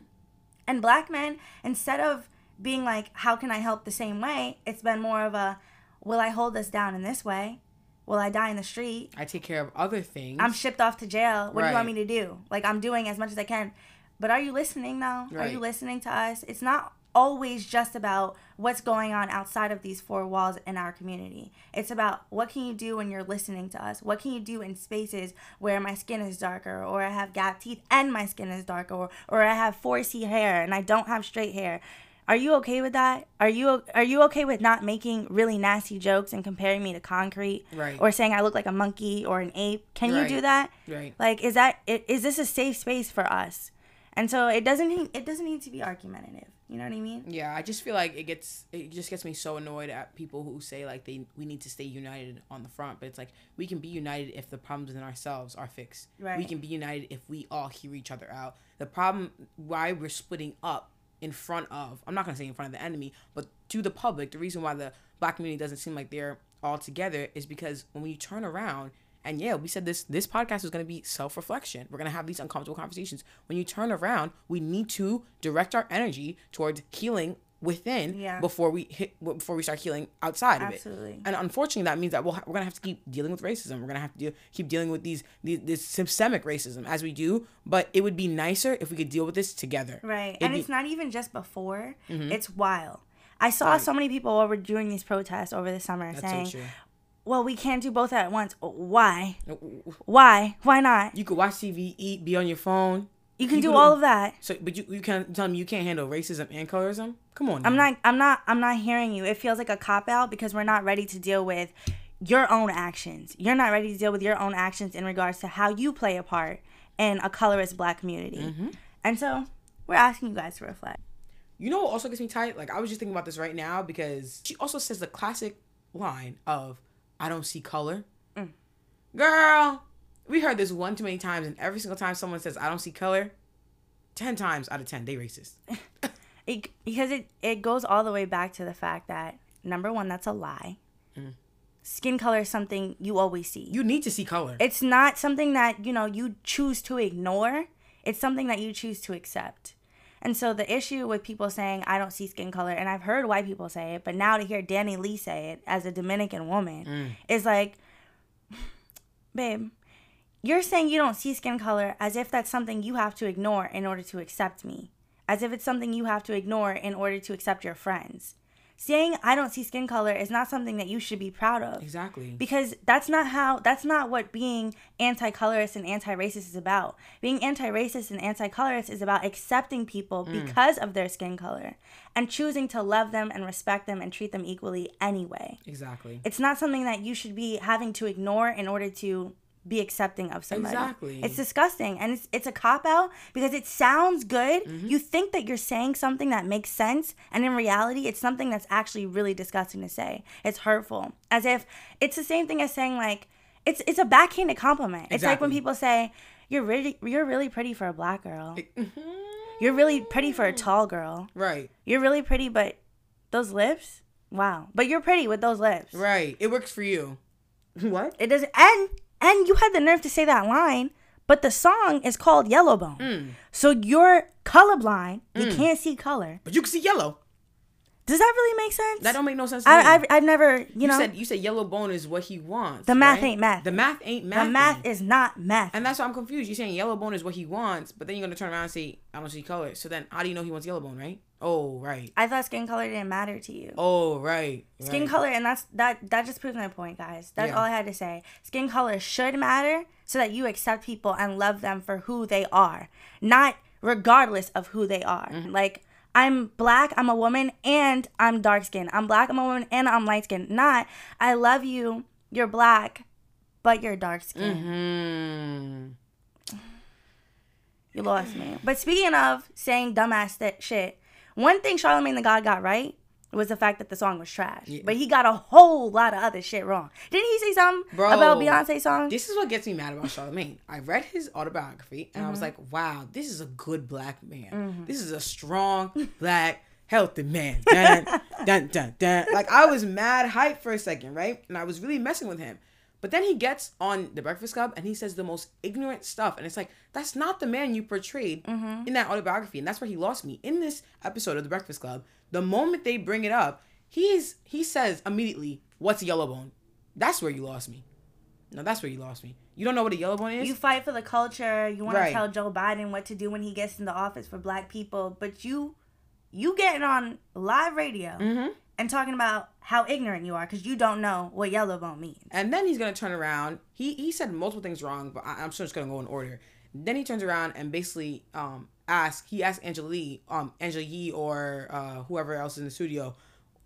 Speaker 4: And black men, instead of being like, How can I help the same way? It's been more of a, Will I hold this down in this way? Will I die in the street?
Speaker 3: I take care of other things.
Speaker 4: I'm shipped off to jail. What do you want me to do? Like, I'm doing as much as I can. But are you listening now? Are you listening to us? It's not always just about what's going on outside of these four walls in our community. It's about what can you do when you're listening to us? What can you do in spaces where my skin is darker or I have gap teeth and my skin is darker or, or I have 4C hair and I don't have straight hair? Are you okay with that? Are you are you okay with not making really nasty jokes and comparing me to concrete
Speaker 3: Right.
Speaker 4: or saying I look like a monkey or an ape? Can you do that?
Speaker 3: Right.
Speaker 4: Like, is that is this a safe space for us? And so it doesn't it doesn't need to be argumentative. You know what I mean?
Speaker 3: Yeah, I just feel like it gets it just gets me so annoyed at people who say like they we need to stay united on the front, but it's like we can be united if the problems within ourselves are fixed.
Speaker 4: Right.
Speaker 3: We can be united if we all hear each other out. The problem why we're splitting up in front of I'm not gonna say in front of the enemy, but to the public, the reason why the black community doesn't seem like they're all together is because when you turn around and yeah, we said this this podcast is going to be self-reflection. We're going to have these uncomfortable conversations. When you turn around, we need to direct our energy towards healing within
Speaker 4: Yeah.
Speaker 3: before we hit before we start healing outside of
Speaker 4: Absolutely.
Speaker 3: it. And unfortunately, that means that we'll we're going to have to keep dealing with racism. We're going to have to deal, keep dealing with these, these this systemic racism as we do, but it would be nicer if we could deal with this together.
Speaker 4: Right.
Speaker 3: It'd
Speaker 4: and
Speaker 3: be-
Speaker 4: it's not even just before, mm-hmm. it's while. I saw so many people over doing these protests over the summer
Speaker 3: That's
Speaker 4: saying,
Speaker 3: so true.
Speaker 4: Well, we can't do both at once. Why? Why? Why not?
Speaker 3: You could watch TV, eat, be on your phone.
Speaker 4: You can do all of that.
Speaker 3: So, but you you can't tell me you can't handle racism and colorism. Come on.
Speaker 4: I'm not I'm not I'm not hearing you. It feels like a cop out because we're not ready to deal with your own actions. You're not ready to deal with your own actions in regards to how you play a part in a colorist black community.
Speaker 3: Mm-hmm.
Speaker 4: And so we're asking you guys to reflect.
Speaker 3: You know what also gets me tight? Like I was just thinking about this right now because she also says the classic line of "I don't see color."
Speaker 4: Mm.
Speaker 3: Girl, we heard this one too many times, and every single time someone says "I don't see color," ten times out of ten they racist.
Speaker 4: It, because it, it goes all the way back to the fact that number one, that's a lie. Skin color is something you always see.
Speaker 3: you need to see color.
Speaker 4: it's not something that you know you choose to ignore it's something that you choose to accept and so the issue with people saying i don't see skin color and i've heard white people say it but now to hear DaniLeigh say it as a dominican woman mm. is like babe you're saying you don't see skin color as if that's something you have to ignore in order to accept me as if it's something you have to ignore in order to accept your friends saying I don't see skin color is not something that you should be proud of.
Speaker 3: Exactly.
Speaker 4: Because that's not how that's not what being anti-colorist and anti-racist is about. Being anti-racist and anti-colorist is about accepting people
Speaker 3: Mm.
Speaker 4: because of their skin color and choosing to love them and respect them and treat them equally anyway.
Speaker 3: exactly.
Speaker 4: It's not something that you should be having to ignore in order to be accepting of somebody.
Speaker 3: Exactly.
Speaker 4: It's disgusting and it's it's a cop out because it sounds good.
Speaker 3: Mm-hmm.
Speaker 4: You think that you're saying something that makes sense and in reality it's something that's actually really disgusting to say. It's hurtful. As if it's the same thing as saying like it's it's a backhanded compliment. It's like when people say you're really you're really pretty for a black girl.
Speaker 3: mm-hmm.
Speaker 4: You're really pretty for a tall girl.
Speaker 3: Right.
Speaker 4: You're really pretty but those lips? Wow. But you're pretty with those lips.
Speaker 3: Right. It works for you. What?
Speaker 4: It doesn't and and you had the nerve to say that line, but the song is called Yellowbone.
Speaker 3: Mm.
Speaker 4: So you're colorblind. You can't see color.
Speaker 3: But you can see yellow.
Speaker 4: Does that really make sense?
Speaker 3: That don't make no sense to me.
Speaker 4: I, I've, I've never, you,
Speaker 3: you
Speaker 4: know,
Speaker 3: said you said yellow bone is what he wants.
Speaker 4: The math
Speaker 3: right?
Speaker 4: ain't math.
Speaker 3: The math ain't math.
Speaker 4: the math is not math.
Speaker 3: And that's why I'm confused. You're saying yellow bone is what he wants, but then you're gonna turn around and say I don't see color. So then how do you know he wants yellow bone, right? Oh right.
Speaker 4: I thought skin color didn't matter to you.
Speaker 3: Oh right.
Speaker 4: Skin
Speaker 3: right.
Speaker 4: color, and that's that. That just proves my point, guys. That's
Speaker 3: Yeah.
Speaker 4: all I had to say. Skin color should matter so that you accept people and love them for who they are, not regardless of who they are.
Speaker 3: Mm-hmm.
Speaker 4: Like I'm black, I'm a woman, and I'm dark skinned. I'm black, I'm a woman, and I'm light skinned. Not I love you, you're black, but you're dark skinned.
Speaker 3: Hmm.
Speaker 4: You lost me. But speaking of saying dumbass th- shit, one thing Charlemagne the God got right was the fact that the song was trash. But he got a whole lot of other shit wrong. Didn't he say something
Speaker 3: Bro,
Speaker 4: about Beyonce's song?
Speaker 3: This is what gets me mad about Charlemagne. I read his autobiography and I
Speaker 4: Mm-hmm.
Speaker 3: was like, wow, this is a good black man. This is a strong black healthy man. Dun, dun, dun, dun. Like I was mad hype for a second, right? And I was really messing with him. But then he gets on the Breakfast Club and he says the most ignorant stuff. And it's like, that's not the man you portrayed
Speaker 4: Mm-hmm.
Speaker 3: in that autobiography. And that's where he lost me. In this episode of the Breakfast Club, the moment they bring it up, he's he says immediately, What's a yellow bone? That's where you lost me. No, that's where you lost me. You don't know what a yellow bone is?
Speaker 4: you fight for the culture. You want
Speaker 3: Right.
Speaker 4: to tell Joe Biden what to do when he gets in the office for black people, but you, you getting on live radio
Speaker 3: Mm-hmm.
Speaker 4: And talking about how ignorant you are because you don't know what yellow bone means.
Speaker 3: And then he's gonna turn around. He he said multiple things wrong, but I, I'm sure it's gonna go in order. Then he turns around and basically um ask he asked Angela Lee, um Angela Yee or uh whoever else in the studio.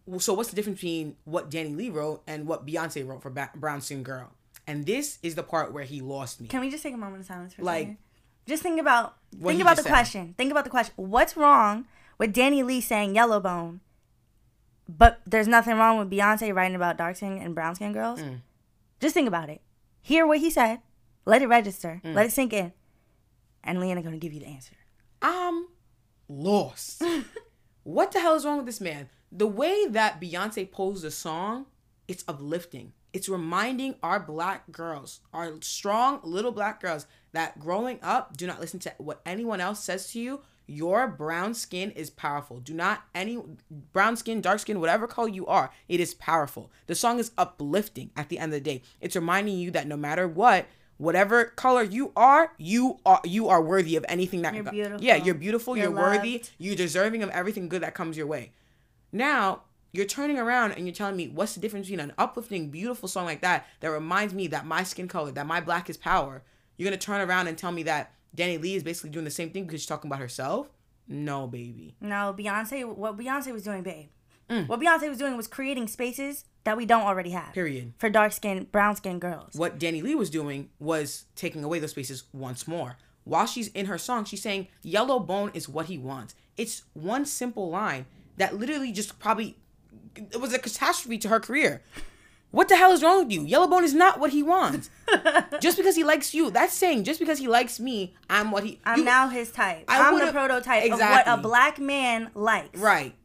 Speaker 3: "Well, So what's the difference between what DaniLeigh wrote and what Beyonce wrote for ba- Brown Skin Girl? And this is the part where he lost me.
Speaker 4: Can we just take a moment of silence for a
Speaker 3: Like,
Speaker 4: second? Just think about think about the
Speaker 3: said.
Speaker 4: question. Think about the question. What's wrong with DaniLeigh saying yellow bone, but there's nothing wrong with Beyonce writing about dark skin and brown skin girls?
Speaker 3: Mm.
Speaker 4: Just think about it. Hear what he said. Let it register.
Speaker 3: Mm.
Speaker 4: Let it sink in. And Leanna gonna give you the answer.
Speaker 3: I'm lost. what the hell is wrong with this man? The way that Beyonce posed the song, it's uplifting. It's reminding our black girls, our strong little black girls, that growing up, do not listen to what anyone else says to you. Your brown skin is powerful. Do not any brown skin, dark skin, whatever color you are, it is powerful. The song is uplifting at the end of the day. It's reminding you that no matter what, whatever color you are, you are you are worthy of anything that
Speaker 4: You're beautiful.
Speaker 3: Yeah, you're beautiful,
Speaker 4: You're
Speaker 3: you're, worthy, you're deserving of everything good that comes your way. Now, you're turning around and you're telling me what's the difference between an uplifting, beautiful song like that that reminds me that my skin color, that my black is power. You're gonna turn around and tell me that DaniLeigh is basically doing the same thing because she's talking about herself? No, baby.
Speaker 4: No, Beyonce. What Beyonce was doing, babe.
Speaker 3: Mm.
Speaker 4: What Beyonce was doing was creating spaces that we don't already have.
Speaker 3: Period.
Speaker 4: For dark skin, brown skin girls.
Speaker 3: What DaniLeigh was doing was taking away those spaces once more. While she's in her song, she's saying yellow bone is what he wants. It's one simple line that literally just probably it was a catastrophe to her career. What the hell is wrong with you? Yellow bone is not what he wants. just because he likes you, that's saying just because he likes me, I'm what he.
Speaker 4: I'm
Speaker 3: you-
Speaker 4: now his type.
Speaker 3: I
Speaker 4: am the prototype of what a black man likes.
Speaker 3: right.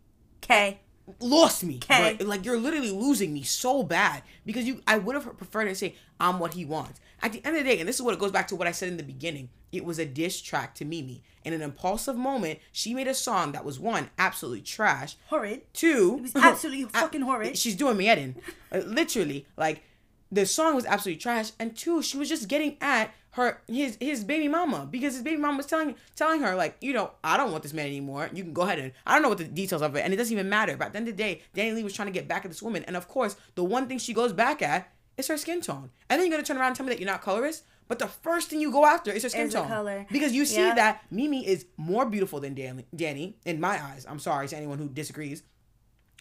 Speaker 4: Okay.
Speaker 3: lost me.
Speaker 4: 'Kay.
Speaker 3: Right? Like you're literally losing me so bad because you. I would have preferred to say I'm what he wants. At the end of the day, and this is what it goes back to what I said in the beginning. It was a diss track to Mimi. In an impulsive moment, she made a song that was one absolutely trash.
Speaker 4: Horrid.
Speaker 3: Two,
Speaker 4: It was absolutely fucking horrid.
Speaker 3: She's doing me in. Uh, literally, like the song was absolutely trash. And two, she was just getting at her his his baby mama because his baby mama was telling telling her like you know I don't want this man anymore. You can go ahead and I don't know what the details of it and it doesn't even matter. But at the end of the day, DaniLeigh was trying to get back at this woman and of course the one thing she goes back at is her skin tone. And then you're gonna turn around and tell me that you're not colorist. But the first thing you go after is her skin
Speaker 4: Is
Speaker 3: tone
Speaker 4: color.
Speaker 3: because you see
Speaker 4: Yeah.
Speaker 3: that Mimi is more beautiful than Danny, Danny in my eyes. I'm sorry to anyone who disagrees.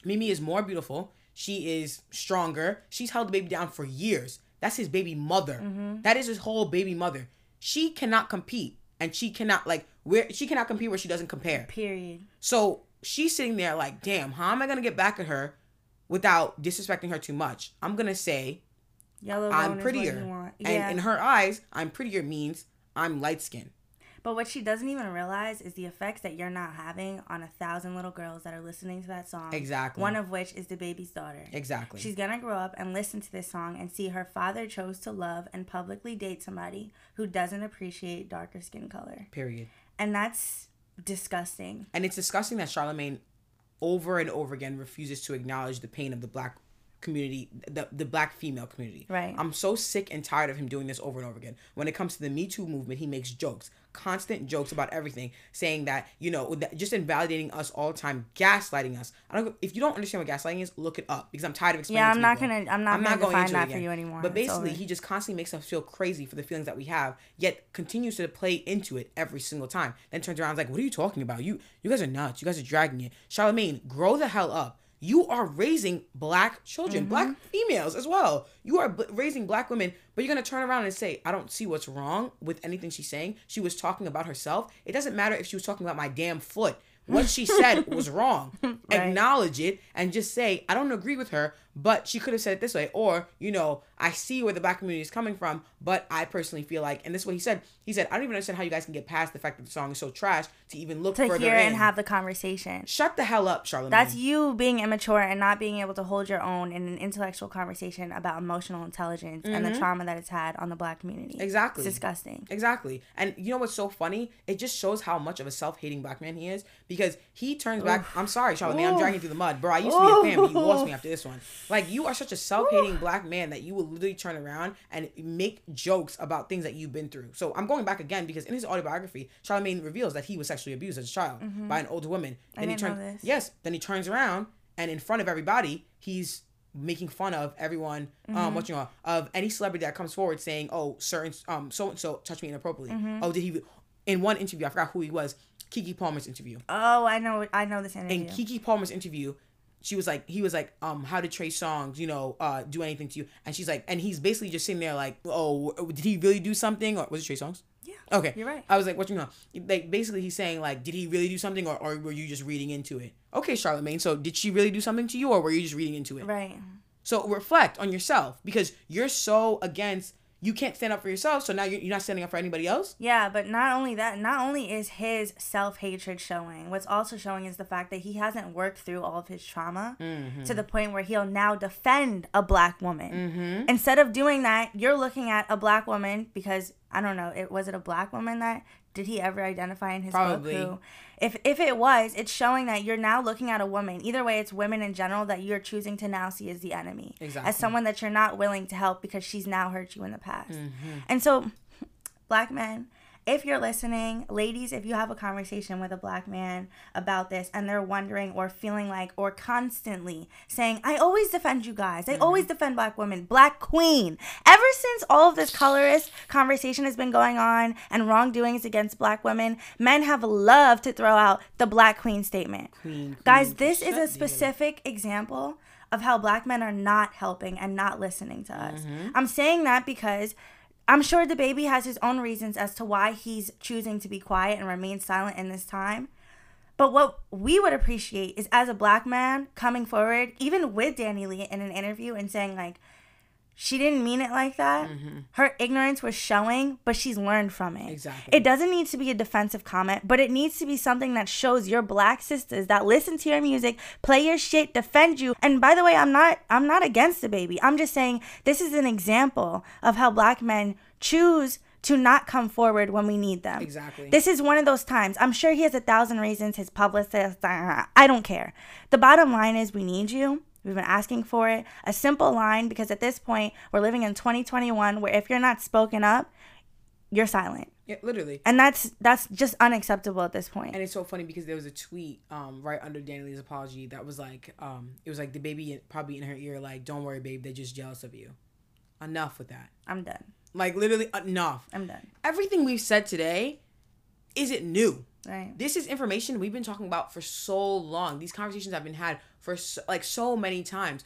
Speaker 3: Mimi is more beautiful. She is stronger. She's held the baby down for years. That's his baby mother. Mm-hmm. That is his whole baby mother. She cannot compete, and she cannot like where she cannot compete where she doesn't compare.
Speaker 4: Period.
Speaker 3: So she's sitting there like, damn, how am I gonna get back at her without disrespecting her too much? I'm gonna say
Speaker 4: Yellow
Speaker 3: I'm
Speaker 4: bone is what
Speaker 3: prettier,
Speaker 4: you want.
Speaker 3: and
Speaker 4: Yeah.
Speaker 3: in her eyes, I'm prettier means I'm light skinned.
Speaker 4: But what she doesn't even realize is the effects that you're not having on a thousand little girls that are listening to that song.
Speaker 3: Exactly.
Speaker 4: One of which is DaBaby's daughter.
Speaker 3: Exactly.
Speaker 4: She's gonna grow up and listen to this song and see her father chose to love and publicly date somebody who doesn't appreciate darker skin color.
Speaker 3: Period.
Speaker 4: And that's disgusting.
Speaker 3: And it's disgusting that Charlemagne over and over again refuses to acknowledge the pain of the black community, the, the black female community.
Speaker 4: Right.
Speaker 3: I'm so sick and tired of him doing this over and over again. When it comes to the Me Too movement, he makes jokes, constant jokes about everything, saying that, you know, that just invalidating us all the time, gaslighting us. I don't if you don't understand what gaslighting is, look it up because I'm tired of explaining
Speaker 4: Yeah, I'm
Speaker 3: to
Speaker 4: not
Speaker 3: people.
Speaker 4: gonna- I'm not i'm gonna define that for you anymore.
Speaker 3: But basically, he just constantly makes us feel crazy for the feelings that we have, yet continues to play into it every single time. Then turns around and is like, "What are you talking about? You you guys are nuts. You guys are dragging it." Charlemagne, grow the hell up. You are raising black children,
Speaker 4: Mm-hmm.
Speaker 3: black females as well. You are b- raising black women, but you're gonna turn around and say, "I don't see what's wrong with anything she's saying." She was talking about herself. It doesn't matter if she was talking about my damn foot. What she said was wrong. Acknowledge it and just say, I don't agree with her, but she could have said it this way. Or, you know, I see where the black community is coming from, but I personally feel like, and this is what he said. He said, I don't even understand how you guys can get past the fact that the song is so trash to even look
Speaker 4: To
Speaker 3: further
Speaker 4: hear
Speaker 3: in.
Speaker 4: and have the conversation.
Speaker 3: Shut the hell up, Charlemagne.
Speaker 4: That's you being immature and not being able to hold your own in an intellectual conversation about emotional intelligence and the trauma that it's had on the black community.
Speaker 3: Mm-hmm. Exactly.
Speaker 4: It's disgusting.
Speaker 3: Exactly. And you know what's so funny? It just shows how much of a self-hating black man he is because he turns back. I'm sorry, Charlemagne, I'm dragging you through the mud, bro. I used to be a fan, but you lost me after this one. Like you are such a self-hating black man that you will literally turn around and make jokes about things that you've been through. So I'm going back again because in his autobiography, Charlemagne reveals that he was sexually abused as a child by an older woman. Then he turns yes, then he turns around and in front of everybody, he's making fun of everyone um what you know of any celebrity that comes forward saying oh certain um so and so touched me inappropriately oh did he in one interview i forgot who he was Keke Palmer's interview
Speaker 4: Oh, I know. I know this interview.
Speaker 3: in Keke Palmer's interview she was like he was like um how did Trey Songz you know uh do anything to you and she's like and he's basically just sitting there like oh did he really do something or was it Trey Songz
Speaker 4: Yeah,
Speaker 3: Okay.
Speaker 4: you're right.
Speaker 3: I was like, what you know? Like basically he's saying like, did he really do something or, or were you just reading into it? Okay, Charlemagne. So did she really do something to you or were you just reading into it?
Speaker 4: Right.
Speaker 3: So reflect on yourself because you're so against you can't stand up for yourself. So now you're, you're not standing up for anybody else.
Speaker 4: Yeah, but not only that, not only is his self hatred showing, what's also showing is the fact that he hasn't worked through all of his trauma
Speaker 3: Mm-hmm.
Speaker 4: to the point where he'll now defend a black woman.
Speaker 3: Mm-hmm.
Speaker 4: Instead of doing that, you're looking at a black woman because I don't know, it was it a black woman that did he ever identify in his
Speaker 3: Probably.
Speaker 4: book who if if it was, it's showing that you're now looking at a woman. Either way, it's women in general that you're choosing to now see as the enemy,
Speaker 3: Exactly.
Speaker 4: as someone that you're not willing to help because she's now hurt you in the past.
Speaker 3: Mm-hmm.
Speaker 4: And so, black men, if you're listening, ladies, if you have a conversation with a black man about this and they're wondering or feeling like or constantly saying, I always defend you guys, I always defend black women, black queen. Ever since all of this colorist conversation has been going on and wrongdoings against black women, men have loved to throw out the black queen statement.
Speaker 3: Queen,
Speaker 4: Guys, this is a specific example of how black men are not helping and not listening to us.
Speaker 3: Mm-hmm.
Speaker 4: I'm saying that because I'm sure DaBaby has his own reasons as to why he's choosing to be quiet and remain silent in this time. But what we would appreciate is as a black man coming forward, even with DaniLeigh in an interview and saying, like, she didn't mean it like that. Mm-hmm. Her ignorance was showing, but she's learned from it.
Speaker 3: Exactly.
Speaker 4: It doesn't need to be a defensive comment, but it needs to be something that shows your black sisters that listen to your music, play your shit, defend you. And by the way, I'm not I'm not against DaBaby. I'm just saying this is an example of how black men choose to not come forward when we need them.
Speaker 3: Exactly.
Speaker 4: This is one of those times. I'm sure he has a thousand reasons, his publicist, I don't care. The bottom line is we need you. We've been asking for it. A simple line because at this point, we're living in 2021 where if you're not spoken up, you're silent.
Speaker 3: Yeah, literally.
Speaker 4: And that's that's just unacceptable at this point.
Speaker 3: And it's so funny because there was a tweet um, right under DaniLeigh's apology that was like, um, it was like DaBaby probably in her ear, like, "Don't worry, babe, they're just jealous of you." Enough with that.
Speaker 4: I'm done.
Speaker 3: Like literally enough.
Speaker 4: I'm done.
Speaker 3: Everything we've said today isn't new.
Speaker 4: Right.
Speaker 3: This is information we've been talking about for so long. These conversations have been had for so, like so many times.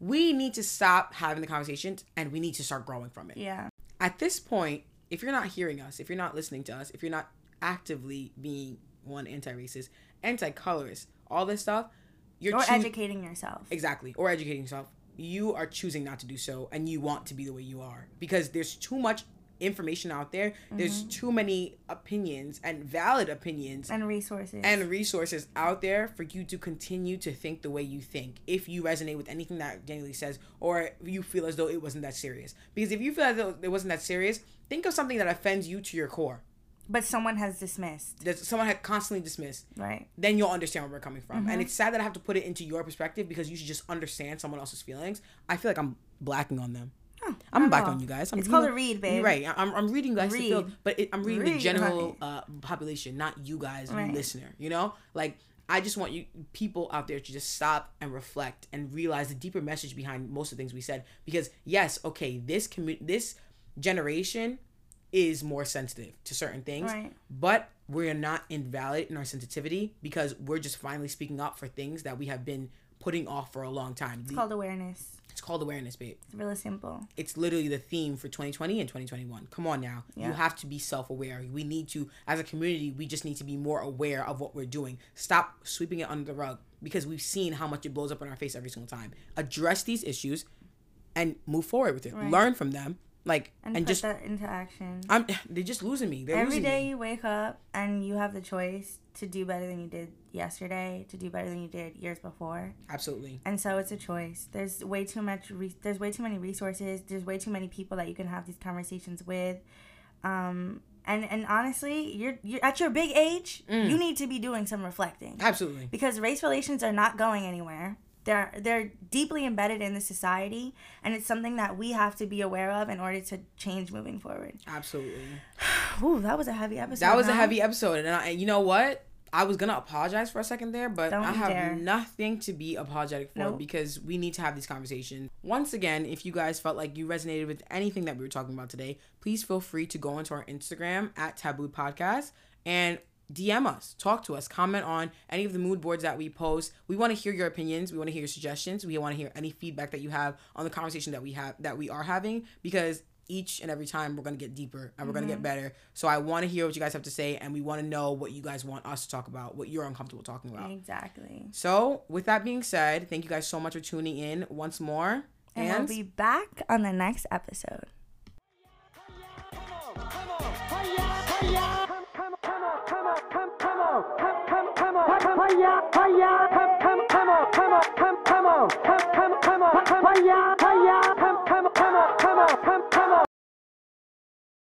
Speaker 3: We need to stop having the conversations and we need to start growing from it.
Speaker 4: Yeah.
Speaker 3: At this point, if you're not hearing us, if you're not listening to us, if you're not actively being one anti-racist, anti-colorist, all this stuff, you're
Speaker 4: Or
Speaker 3: choo-
Speaker 4: educating yourself.
Speaker 3: exactly or educating yourself. You are choosing not to do so, and you want to be the way you are because there's too much information out there. There's mm-hmm. too many opinions and valid opinions
Speaker 4: And resources.
Speaker 3: and resources out there for you to continue to think the way you think if you resonate with anything that DaniLeigh says or you feel as though it wasn't that serious because if you feel as though it wasn't that serious think of something that offends you to your core
Speaker 4: but someone has dismissed.
Speaker 3: that someone had constantly dismissed
Speaker 4: Right.
Speaker 3: then you'll understand where we're coming from and mm-hmm. it's sad that i have to put it into your perspective because you should just understand someone else's feelings i feel like i'm blacking on them I'm back
Speaker 4: at all.
Speaker 3: on you guys. I'm,
Speaker 4: It's
Speaker 3: you
Speaker 4: called
Speaker 3: know-
Speaker 4: a read,
Speaker 3: You're
Speaker 4: babe.
Speaker 3: right. I'm, I'm reading you guys to feel, but it, I'm reading the general uh, population, not you guys, you
Speaker 4: Right.
Speaker 3: listener. You know, like I just want you people out there to just stop and reflect and realize the deeper message behind most of the things we said. Because yes, okay, this commu- this generation is more sensitive to certain things,
Speaker 4: Right.
Speaker 3: but we're not invalid in our sensitivity because we're just finally speaking up for things that we have been putting off for a long time.
Speaker 4: It's called awareness.
Speaker 3: It's called awareness, babe
Speaker 4: It's really simple.
Speaker 3: it's literally the theme for 2020 and 2021. Come on now. You have to be self aware. We need to, as a community, we just need to be more aware of what we're doing. Stop sweeping it under the rug because we've seen how much it blows up in our face every single time. Address these issues and move forward with it.
Speaker 4: Right.
Speaker 3: Learn from them. Like,
Speaker 4: And,
Speaker 3: and,
Speaker 4: put
Speaker 3: just,
Speaker 4: that into action.
Speaker 3: I'm, they're just losing me. They're
Speaker 4: Every
Speaker 3: losing
Speaker 4: day
Speaker 3: me.
Speaker 4: you wake up and you have the choice to do better than you did yesterday, to do better than you did years before.
Speaker 3: Absolutely.
Speaker 4: And so it's a choice. There's way too much. Re- there's way too many resources. There's way too many people that you can have these conversations with. Um, and and honestly, you're you're at your big age.
Speaker 3: Mm.
Speaker 4: You need to be doing some reflecting
Speaker 3: Absolutely.
Speaker 4: because race relations are not going anywhere. They're they're deeply embedded in the society, and it's something that we have to be aware of in order to change moving forward.
Speaker 3: Absolutely.
Speaker 4: Ooh, that was a heavy episode.
Speaker 3: That was a heavy episode, and, I, and you know what? I was gonna apologize for a second there, but
Speaker 4: Don't
Speaker 3: I have
Speaker 4: dare.
Speaker 3: nothing to be apologetic for
Speaker 4: Nope.
Speaker 3: because we need to have these conversations. Once again, if you guys felt like you resonated with anything that we were talking about today, please feel free to go onto our Instagram at Taboo Podcast and DM us, talk to us, comment on any of the mood boards that we post. We want to hear your opinions. We want to hear your suggestions. We want to hear any feedback that you have on the conversation that we have that we are having because each and every time we're going to get deeper and we're going to get mm-hmm. better. So I want to hear what you guys have to say and we want to know what you guys want us to talk about, what you're uncomfortable talking about.
Speaker 4: Exactly.
Speaker 3: So, with that being said, thank you guys so much for tuning in once more.
Speaker 4: And,
Speaker 3: And,
Speaker 4: we'll be back on the next episode.
Speaker 2: hayya hayya